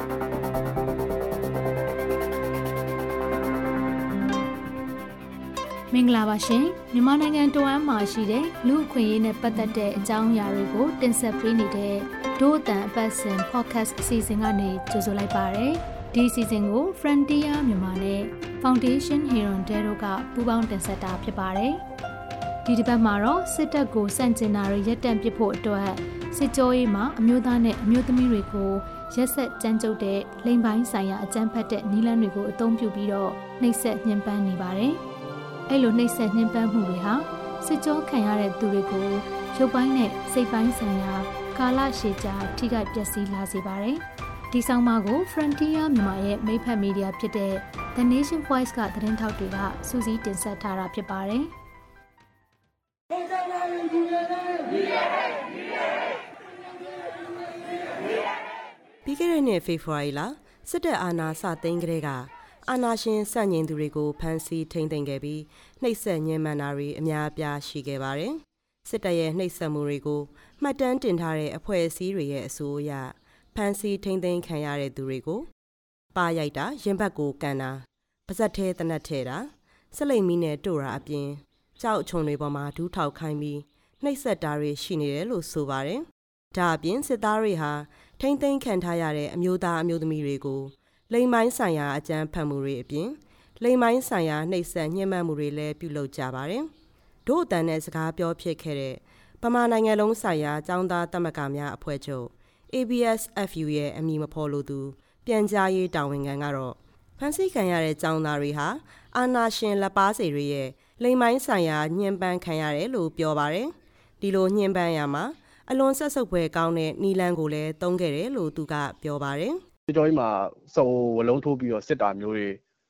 မင်္ဂလာပါရှင်မြန်မာနိုင်ငံတဝမ်းမှာရှိတဲ့လူအခွင့်အရေးနဲ့ပတ်သက်တဲ့အကြောင်းအရာတွေကိုတင်ဆက်ပေးနေတဲ့ဒို့အတန်အပတ်စဉ် podcast အစီအစဉ်ကနေကြိုဆိုလိုက်ပါရစေဒီအစီအစဉ်ကို Frontier မြန်မာနဲ့ Foundation Hero Dero တို့ကပူးပေါင်းတင်ဆက်တာဖြစ်ပါတယ်ဒီတစ်ပတ်မှာတော့စစ်တပ်ကိုစန့်ကျင်တာတွေရပ်တန့်ပစ်ဖို့အတွက်စစ်ကြောရေးမှာအမျိုးသားနဲ့အမျိုးသမီးတွေကို ရက်ဆက်ကြမ်းကြုတ်တဲ့လိမ်ပိုင်းဆိုင်ရာအကြမ်းဖက်တဲ့နည်းလမ်းတွေကိုအသုံးပြုပြီးတော့နှိပ်စက်ညှဉ်းပန်းနေပါတယ်။အဲ့လိုနှိပ်စက်ညှဉ်းပန်းမှုတွေဟာစစ်ကြောခံရတဲ့သူတွေကိုရုပ်ပိုင်းနဲ့စိတ်ပိုင်းဆိုင်ရာကာလရှည်ကြာထိခိုက်ပျက်စီးလာစေပါတယ်။ဒီဆောင်မကို Frontier မြန်မာရဲ့မိဖက်မီဒီယာဖြစ်တဲ့ The Nation Voice ကသတင်းထောက်တွေကစူးစီးတင်ဆက်ထားတာဖြစ်ပါတယ်။ ခဲ့တဲ့နှစ်ဖေဖော်ဝါရီလစစ်တပ်အာဏာစသိမ်းကလေးကအာဏာရှင်စန့်ကျင်သူတွေကိုဖမ်းဆီးထိန်းသိမ်းခဲ့ပြီးနှိပ်စက်ညှဉ်းပန်းတာတွေအများအပြားရှိခဲ့ပါတယ်။စစ်တပ်ရဲ့နှိပ်စက်မှုတွေကိုမှတ်တမ်းတင်ထားတဲ့အဖွဲ့အစည်းတွေရဲ့အဆိုအရဖမ်းဆီးထိန်းသိမ်းခံရတဲ့သူတွေကိုပါရိုက်တာရင်ဘတ်ကိုကန်တာပါဇက်သေးတနတ်ထဲတာဆက်လိမ်မီနဲ့တို့တာအပြင်ကြောက်ချုံတွေပေါ်မှာဒူးထောက်ခိုင်းပြီးနှိပ်စက်တာတွေရှိနေတယ်လို့ဆိုပါတယ်။ဒါအပြင်စစ်သားတွေဟာ ထိမ့်သိမ်းခံထားရတဲ့အမျိုးသားအမျိုးသမီးတွေကိုလိမ်မိုင်းဆိုင်ရာအကြမ်းဖက်မှုတွေအပြင်လိမ်မိုင်းဆိုင်ရာနှိပ်စက်ညှဉ်းပန်းမှုတွေလည်းပြုလုပ်ကြပါတယ်။တို့အတန်နဲ့စကားပြောဖြစ်ခဲ့တဲ့ပမာနိုင်ငံလုံးဆိုင်ရာចောင်းသားတမကများအဖွဲ့ချုပ် ABSFU ရဲ့အမည်မဖော်လို့သူပြန်ကြားရေးတာဝန်ခံကတော့ဖန်ဆီးခံရတဲ့ចောင်းသားတွေဟာအာနာရှင်လက်ပါစီတွေရဲ့လိမ်မိုင်းဆိုင်ရာညှဉ်းပန်းခံရတယ်လို့ပြောပါတယ်။ဒီလိုညှဉ်းပန်းရမှာ အလွန်ဆက်ဆုပ်ဖွယ်ကောင်းတဲ့နီလန်ကိုလည်းတုံးခဲ့တယ်လို့သူကပြောပါတယ်။စစ်ကြောရေးမှာစုံဝလုံးထိုးပြီးတော့စစ်တာမျိုးတွေ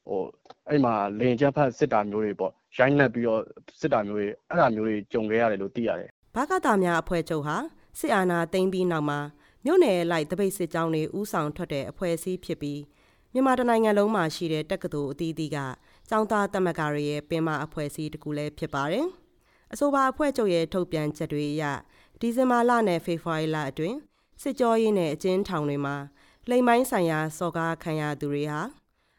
ဟိုအဲ့မှာလင်ချက်ဖတ်စစ်တာမျိုးတွေပေါ့ရိုင်းလက်ပြီးတော့စစ်တာမျိုးတွေအဲ့ဒါမျိုးတွေကြုံခဲ့ရတယ်လို့သိရတယ်။ဘာကတာများအဖွဲ့ချုပ်ဟာစစ်အာဏာသိမ်းပြီးနောက်မှာမြို့နယ်လိုက်တပိတ်စစ်ကြောင်းတွေဥဆောင်ထွက်တဲ့အဖွဲ့အစည်းဖြစ်ပြီးမြန်မာတနိုင်ငံလုံးမှာရှိတဲ့တက္ကသိုလ်အသီးသီးကចောင်းသားတက်မကတွေရဲ့ပင်မအဖွဲ့အစည်းတကူလည်းဖြစ်ပါတယ်။အဆိုပါအဖွဲ့ချုပ်ရဲ့ထုတ်ပြန်ချက်တွေအရ ဒီဇင်ဘာလနဲ့ဖေဖော်ဝါရီလအတွင်းစစ်ကြောရေးနဲ့အကျဉ်းထောင်တွေမှာလိမ်ပိုင်းဆိုင်ရာစော်ကားခံရသူတွေဟာ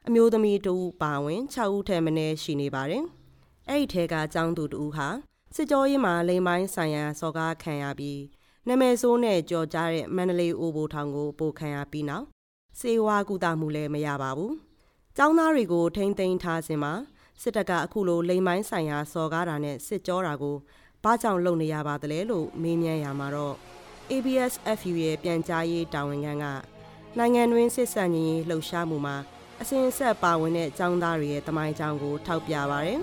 အမျိုးသမီးတဦးပါဝင်6ဦးထဲမနည်းရှိနေပါတယ်။အဲ့ဒီထဲကចောင်းသူတဦးဟာစစ်ကြောရေးမှာလိမ်ပိုင်းဆိုင်ရာစော်ကားခံရပြီးနာမည်ဆိုးနဲ့ကြော်ကြားတဲ့မန္တလေးအိုဘိုထောင်ကိုပို့ခံရပြီးနောက်စေဝါကူတာမှုလည်းမရပါဘူး။ចောင်းသားတွေကိုထိမ့်သိမ်းထားစဉ်မှာစစ်တပ်ကအခုလိုလိမ်ပိုင်းဆိုင်ရာစော်ကားတာနဲ့စစ်ကြောတာကို ဘာကြောင့်လုပ်နေရပါသလဲလို့မေးမြန်းရမှာတော့ ABSFU ရဲ့ပြန်ကြားရေးတာဝန်ခံကနိုင်ငံတွင်းစစ်ဆန့်ရေးလှုပ်ရှားမှုမှာအစဉ်အဆက်ပါဝင်တဲ့အကြောင်းသားတွေရဲ့တမိုင်းကြောင်းကိုထောက်ပြပါရယ်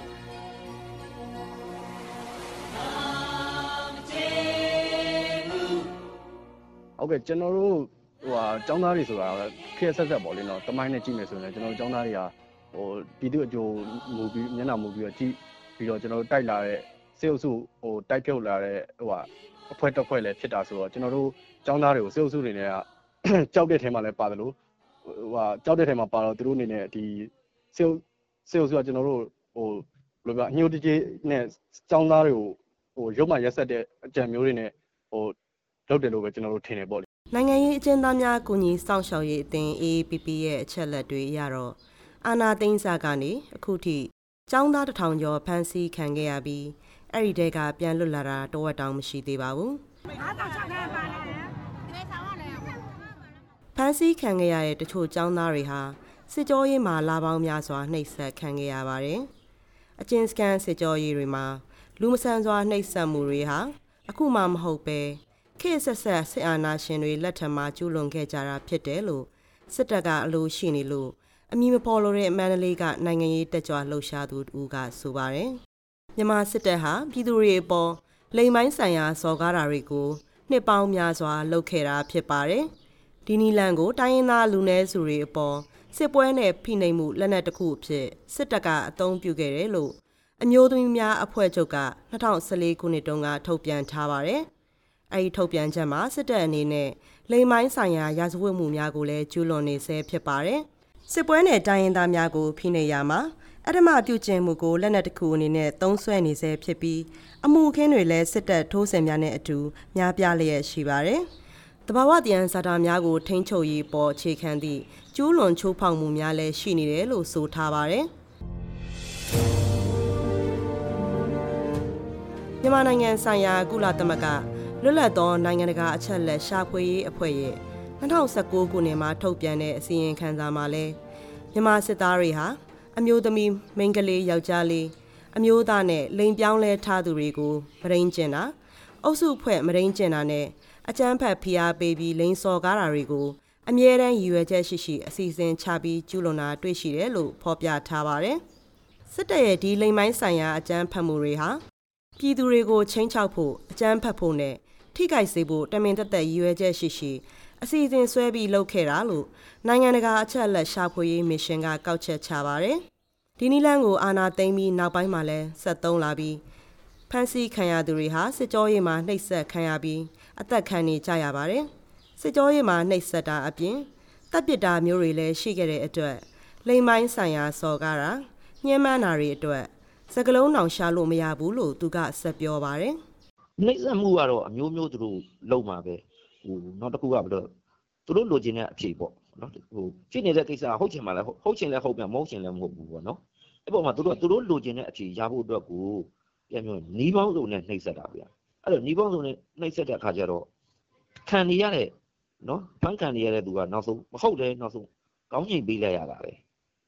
ဟုတ်ကဲ့ကျွန်တော်တို့ဟိုဟာចောင်းသားတွေဆိုတာခက်ဆက်ဆက်ပေါ့လေနော်တမိုင်းနဲ့ကြည့်မယ်ဆိုရင်ကျွန်တော်တို့ចောင်းသားတွေကဟိုပြည်သူအကျိုးမူပြီးမျက်နှာမူပြီးတော့ကြည့်ပြီးတော့ကျွန်တော်တို့တိုက်လာတဲ့ စေအုပ်စုဟိုတိုက်ပြုတ်လာတဲ့ဟိုဟာအဖွဲ့တစ်ဖွဲ့လည်းဖြစ်တာဆိုတော့ကျွန်တော်တို့ចောင်းသားတွေကိုစေအုပ်စုတွေနဲ့ကကြောက်တဲ့ထဲမှာလည်းပါတယ်လို့ဟိုဟာကြောက်တဲ့ထဲမှာပါတော့သူတို့အနေနဲ့ဒီစေစေဆိုကကျွန်တော်တို့ဟိုဘယ်လိုပြောအညှို့တကြီးနဲ့ကျောင်းသားတွေကိုဟိုရုပ်မှရက်ဆက်တဲ့အကြံမျိုးတွေနဲ့ဟိုလုပ်တယ်လို့ပဲကျွန်တော်တို့ထင်တယ်ပေါ့လေနိုင်ငံရေးအကျဉ်းသားများကုညီစောင့်ရှောက်ရေးအသင်း AAPP ရဲ့အချက်လက်တွေအရတော့အာနာသိန်းစာကနေအခုထိကျောင်းသားတထောင်ကျော်ဖမ်းဆီးခံခဲ့ရပြီး အဲ့ဒီတဲကပြန်လွတ်လာတာတဝက်တောင်မရှိသေးပါဘူးဖမ်းဆီးခံခဲ့ရတဲ့တချို့ចောင်းသားတွေဟာစစ်ကြောရေးမှာလာပေါင်းများစွာနှိပ်စက်ခံခဲ့ရပါတယ်။အကျဉ်းစကန်စစ်ကြောရေးတွေမှာလူမဆန်စွာနှိပ်စက်မှုတွေဟာအခုမှမဟုတ်ပဲခေတ်ဆက်ဆက်စစ်အာဏာရှင်တွေလက်ထက်မှာကျူးလွန်ခဲ့ကြတာဖြစ်တယ်လို့စစ်တပ်ကအလိုရှိနေလို့အမည်မဖော်လို့တဲ့မန္တလေးကနိုင်ငံရေးတက်ကြွလှုပ်ရှားသူတူကဆိုပါတယ်။ မြန်မာစစ်တပ်ဟာပြည်သူတွေအပေါ်လိမ်ပိုင်းဆိုင်ရာစော်ကားတာတွေကိုနှစ်ပေါင်းများစွာလုပ်ခဲ့တာဖြစ်ပါတယ်။ဒီနီလန်ကိုတိုင်းရင်းသားလူနည်းစုတွေအပေါ်စစ်ပွဲနဲ့ဖိနှိပ်မှုလက်နက်တစ်ခုအဖြစ်စစ်တပ်ကအသုံးပြုခဲ့တယ်လို့အမျိုးသမီးများအဖွဲ့ချုပ်က2014ခုနှစ်တုန်းကထုတ်ပြန်ထားပါတယ်။အဲဒီထုတ်ပြန်ချက်မှာစစ်တပ်အနေနဲ့လိမ်မိုင်းဆိုင်ရာရာဇဝတ်မှုများကိုလည်းကျူးလွန်နေဆဲဖြစ်ပါတယ်။စစ်ပွဲနဲ့တိုင်းရင်းသားများကိုဖိနှိပ်ရမှာ အဓမ္မပြုကျင့်မှုကိုလက်နက်တစ်ခုအနေနဲ့သုံးစွဲနေဆဲဖြစ်ပြီးအမှုခင်းတွေလည်းစစ်တပ်ထိုးစင်များနဲ့အတူများပြားလျက်ရှိပါတယ်။တဘာဝတယံဇာတာများကိုထိန်းချုပ်ရေးပေါ်အခြေခံသည့်ကျူးလွန်ချိုးဖောက်မှုများလည်းရှိနေတယ်လို့ဆိုထားပါတယ်မြန်မာနိုင်ငံဆိုင်ရာကုလသမဂ္ဂလွတ်လပ်သောနိုင်ငံတကာအချက်အလက်ရှာဖွေရေးအဖွဲ့ရဲ့2019ခုနှစ်မှာထုတ်ပြန်တဲ့အစီရင်ခံစာမှာလဲမြန်မာစစ်သားတွေဟာ အမျိုးသမီးမိန်းကလေးယောက်ျားလေးအမျိုးသားနဲ့လိန်ပြောင်းလဲထားသူတွေကိုမရင်းကျင်တာအုပ်စုဖွဲ့မရင်းကျင်တာနဲ့အကြမ်းဖက်ဖိအားပေးပြီးလိန်စော်ကားတာတွေကိုအမြဲတမ်းရည်ရွယ်ချက်ရှိရှိအစီအစဉ်ချပြီးကျူးလွန်တာတွေ့ရှိတယ်လို့ဖော်ပြထားပါတယ်စစ်တပ်ရဲ့ဒီလိန်ပိုင်းဆိုင်ရာအကြမ်းဖက်မှုတွေဟာပြည်သူတွေကိုချင်းချောက်ဖို့အကြမ်းဖက်ဖို့နဲ့ထိခိုက်စေဖို့တမင်တက်တက်ရည်ရွယ်ချက်ရှိရှိ အစီအစဉ်ဆွဲပြီးလုပ်ခဲ့တာလို့နိုင်ငံတကာအချက်အလက်ရှာဖွေရေးမစ်ရှင်ကကောက်ချက်ချပါတယ်။ဒီနီလန်းကိုအာနာသိမ့်ပြီးနောက်ပိုင်းမှာလဲဆက်သုံးလာပြီးဖန်စီခံရသူတွေဟာစစ်ကြောရေးမှာနှိပ်စက်ခံရပြီးအသက်ခံနေကြရပါတယ်။စစ်ကြောရေးမှာနှိပ်စက်တာအပြင်တပ်ပစ်တာမျိုးတွေလည်းရှိခဲ့တဲ့အတွက်လိမ်မိုင်းဆိုင်ရာစော်ကားတာညှဉ်းပန်းတာတွေအတွက်စကလုံးတောင်ရှာလို့မရဘူးလို့သူကဆက်ပြောပါတယ်။နှိပ်စက်မှုကတော့အမျိုးမျိုးသူတို့လုံမှာပဲ ဟိုနောက်တစ်ခုကဘယ်လိုသူတို့လိုချင်တဲ့အဖြေပေါ့နော်ဟိုဖြစ်နေတဲ့ကိစ္စဟုတ်ချင်မှလည်းဟုတ်ချင်လည်းဟုတ်ပြန်မဟုတ်ချင်လည်းမဟုတ်ဘူးပေါ့နော်အဲ့ပေါ်မှာသူတို့သူတို့လိုချင်တဲ့အဖြေရဖို့အတွက်ကိုပြန်ပြောနီးပေါင်းစုံနဲ့နှိပ်စက်တာဗျာအဲ့တော့နီးပေါင်းစုံနဲ့နှိပ်စက်တဲ့အခါကျတော့ခံနေရတဲ့နော်ဖန်ခံနေရတဲ့သူကနောက်ဆုံးမဟုတ်တယ်နောက်ဆုံးကောင်းကျင်ပေးလိုက်ရတာပဲအဲ့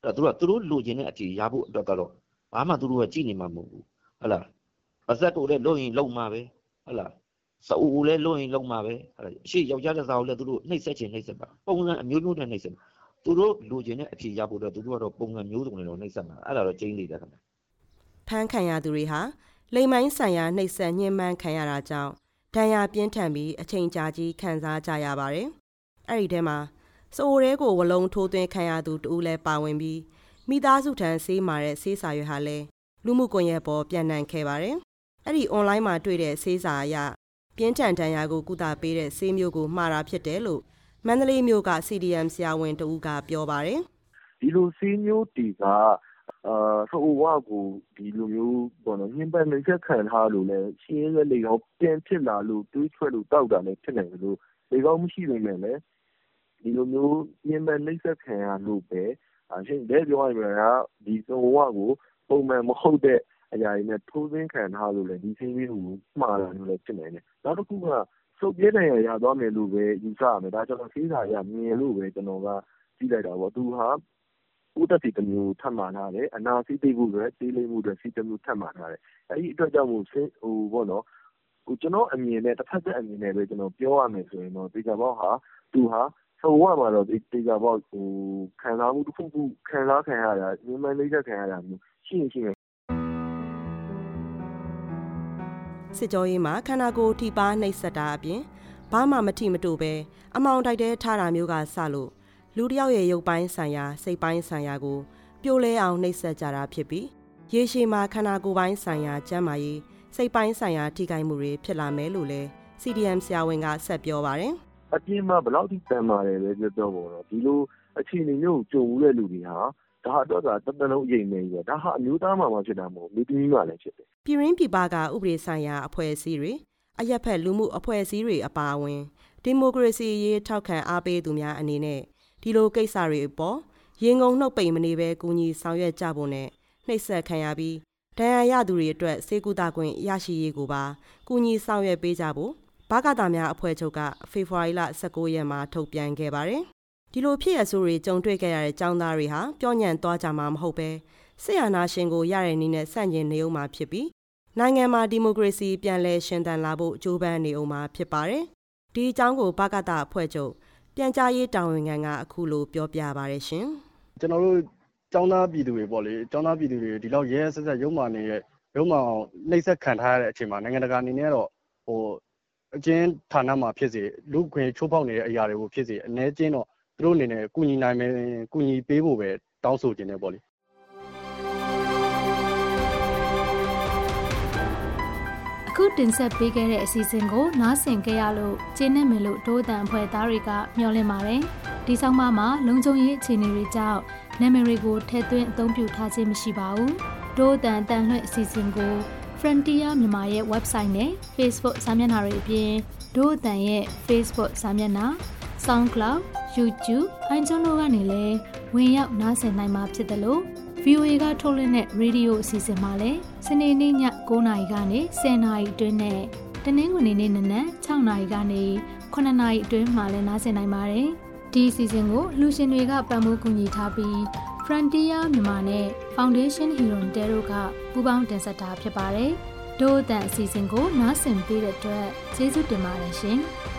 တော့သူတို့ကသူတို့လိုချင်တဲ့အဖြေရဖို့အတွက်ကတော့ဘာမှသူတို့ကကြည့်နေမှာမဟုတ်ဘူးဟုတ်လားပါဇက်ကိုလည်းလုံရင်လုံမှာပဲဟုတ်လား စအူကိုလည်းလွတ်ရင်လုံမှာပဲအဲ့ဒါရှေ့ယောက်ျားတစ်စားကိုလည်းသူတို့နှိပ်စက်ချင်နှိပ်စက်ပါပုံစံအမျိုးမျိုးနဲ့နှိပ်စက်သူတို့လိုချင်တဲ့အဖြေရဖို့တော့သူတို့ကတော့ပုံစံမျိုးစုံနဲ့တော့နှိပ်စက်မှာအဲ့ဒါတော့ကျင်းနေတာခင်ဗျဖမ်းခံရသူတွေဟာလိမ်မိုင်းဆိုင်ရာနှိပ်စက်ညှဉ်းပန်းခံရတာကြောင့်ဒဏ်ရာပြင်းထန်ပြီးအချိန်ကြာကြီးခံစားကြရပါတယ်အဲ့ဒီထဲမှာစိုးရဲကိုဝလုံးထိုးသွင်းခံရသူတူလည်းပါဝင်ပြီးမိသားစုထံဆေးမာတဲ့ဆေးစာရွက်ဟာလည်းလူမှုကွန်ရက်ပေါ်ပြန့်နှံ့ခဲ့ပါတယ်အဲ့ဒီ online မှာတွေ့တဲ့ဆေးစာအရ ပြင်းထန်ဒဏ်ရာကိုကုသပေးတဲ့ဆေးမျိုးကိုမှားတာဖြစ်တယ်လို့မန္တလေးမြို့က CDM ဆရာဝန်တဦးကပြောပါတယ်ဒီလိုဆေးမျိုးတွေကအာဆိုဝါကိုဒီလိုမျိုးပေါ့နော်ညှဉ်းပန်းနှိပ်စက်ခံထားလို့လဲရှင်းရဲလေကောင်းပြန်ဖြစ်လာလို့တွေးထွက်လို့တောက်တာလည်းဖြစ်နိုင်တယ်လို့လေကောင်းမရှိနိုင်မယ်လေဒီလိုမျိုးညှဉ်းပန်းနှိပ်စက်ခံရလို့ပဲအရှင်းတဲ့ပြောရရင်ကဒီဆိုဝါကိုပုံမှန်မဟုတ်တဲ့ အရာတွေနဲ့ ထိုးသွင်းခံထားလို့လည်း ဒီဆေးမျိုးကို မှားတာမျိုးလည်း ဖြစ်နိုင်တယ်။နောက်တစ်ခုက ဆုတ်ပြဲဒဏ်ရာ ရသွားမယ်လို့ပဲ ယူဆရမယ်။ဒါကျနော် ဆေးစာအရ မြင်လို့ပဲ ကျနော်က ကြည့်လိုက်တာပေါ့။သူဟာ ပိုးသတ်ဆေးတမျိုး ထပ်မှာထားတယ်။အနာဆေးပိတ်ဖို့အတွက် ဆေးလိမ်းဖို့အတွက် ဆေးတမျိုး ထပ်မှာထားတယ်။အဲဒီအတွက်ကြောင့်မို့ ကျနော့်အမြင်နဲ့ တဖက်သတ်အမြင်နဲ့ပဲကျနော်ပြောရမယ်ဆိုရင်တော့ သေချာပေါက် သူဟာ ဆုံဝမှာတော့ သေချာပေါက် ခံစားမှုတခုခု ခံစားခံရတာ ညှဉ်းပန်းနှိပ်စက်ခံရတာမျိုး ရှိရင်ရှိမယ် စစ်ကြောရေးမှာခန္ဓာကိုယ်ထိပါနှိပ်စက်တာအပြင်ဘာမှမထိမတူပဲအမောင်တိုက်တဲ့ထားတာမျိုးကစလို့လူတယောက်ရဲ့ရုပ်ပိုင်းဆိုင်ရာစိတ်ပိုင်းဆိုင်ရာကိုပြိုလဲအောင်နှိပ်စက်ကြတာဖြစ်ပြီးရေရှည်မှာခန္ဓာကိုယ်ပိုင်းဆိုင်ရာကျန်းမာရေးစိတ်ပိုင်းဆိုင်ရာထိခိုက်မှုတွေဖြစ်လာမယ်လို့လည်း CDM ဆရာဝန်ကဆက်ပြောပါတယ်အပြင်းမှာဘယ်လောက်ထိတန်ပါတယ်ပဲပြောပြောပေါ့နော်ဒီလိုအခြေအနေမျိုးကိုကြုံဦးတဲ့လူတွေဟာ ဒါတော့ကတသက်လုံးအရင်နေပြီဒါဟာအမျိုးသားမှမှဖြစ်တာမဟုတ်မိသမီးမှလည်းဖြစ်တယ်ပြည်ရင်းပြည်ပကဥပဒေဆိုင်ရာအဖွဲ့အစည်းတွေအရက်ဖက်လူမှုအဖွဲ့အစည်းတွေအပါအဝင်ဒီမိုကရေစီရေးထောက်ခံအားပေးသူများအနေနဲ့ဒီလိုကိစ္စတွေအပေါ်ရင်ငုံနှုတ်ပိန်မနေပဲကူညီဆောင်ရွက်ကြဖို့နဲ့နှိပ်စက်ခံရပြီးဒဏ်ရာရသူတွေအတွက်စေကူတာခွင့်ရရှိရေးကိုပါကူညီဆောင်ရွက်ပေးကြဖို့ဘာကတာများအဖွဲ့ချုပ်ကဖေဖော်ဝါရီလ19ရက်မှာထုတ်ပြန်ခဲ့ပါတယ် ဒီလိုဖြစ်ရဆိုတွေကြုံတွေ့ခဲ့ရတဲ့ចောင်းသားတွေဟာပြောညံ့သွားကြမှာမဟုတ်ပဲစစ်အာဏာရှင်ကိုရတဲ့နည်းနဲ့ဆန့်ကျင်နေအောင်မှာဖြစ်ပြီးနိုင်ငံမှာဒီမိုကရေစီပြန်လည်ရှင်သန်လာဖို့ကြိုးပမ်းနေအောင်မှာဖြစ်ပါတယ်။ဒီအကြောင်းကိုဘကတာအဖွဲ့ချုပ်ပြန်ကြားရေးတာဝန်ခံကအခုလိုပြောပြပါရရှင်။ကျွန်တော်တို့ចောင်းသားပြည်သူတွေပေါ့လေចောင်းသားပြည်သူတွေဒီလောက်ရဲဆက်ဆက်ရုံမာနေတဲ့ရုံမာအောင်နှိပ်စက်ခံထားရတဲ့အချိန်မှာနိုင်ငံတကာအနေနဲ့တော့ဟိုအကျဉ်းဌာနမှာဖြစ်စေလူခွင့်ချိုးဖောက်နေတဲ့အရာတွေကိုဖြစ်စေအ ਨੇ ကျင်းတော့ သူတို့အနေနဲ့ကုညီနိုင်မယ်ကုညီပေးဖို့ပဲတောင်းဆိုခြင်းနဲ့ပေါ့လေအခုတင်ဆက်ပေးခဲ့တဲ့အစီအစဉ်ကို နားဆင်ကြရလို့ကျင်းနေမယ်လို့ဒိုးတန်အဖွဲ့သားတွေကမျှော်လင့်ပါတယ်ဒီဆောင်မမှာလုံခြုံရေးအခြေအနေတွေကြောင့်နာမည်တွေကိုထည့်သွင်းအသုံးပြုထားခြင်းမရှိပါဘူးဒိုးတန်တန်လွှင့်အစီအစဉ်ကို Frontier မြန်မာရဲ့ website နဲ့ Facebook စာမျက်နှာတွေအပြင်ဒို့အတန်ရဲ့ Facebook စာမျက်နှာ SoundCloud YouTube iTunes တို့ကနေလည်းဝင်ရောက်နားဆင်နိုင်မှာဖြစ်တယ်လို့ VOA ကထုတ်လွှင့်တဲ့ရေဒီယိုအစီအစဉ်မှာလည်းစနေနေ့ည9:00နာရီကနေ10:00နာရီအတွင်းနဲ့တနင်္ဂနွေနေ့နနက်6:00နာရီကနေ9:00နာရီအတွင်းမှာလည်းနားဆင်နိုင်ပါတယ်။ဒီအစီအစဉ်ကိုလူရှင်တွေကပံ့ပိုးကူညီထားပြီး Frontier မြန်မာနဲ့ Foundation Hero တဲတို့ကပူးပေါင်းတင်ဆက်တာဖြစ်ပါတယ်။ဒို့အတန်အစီအစဉ်ကိုနားဆင်ပေးတဲ့အတွက်ကျေးဇူးတင်ပါတယ်ရှင်။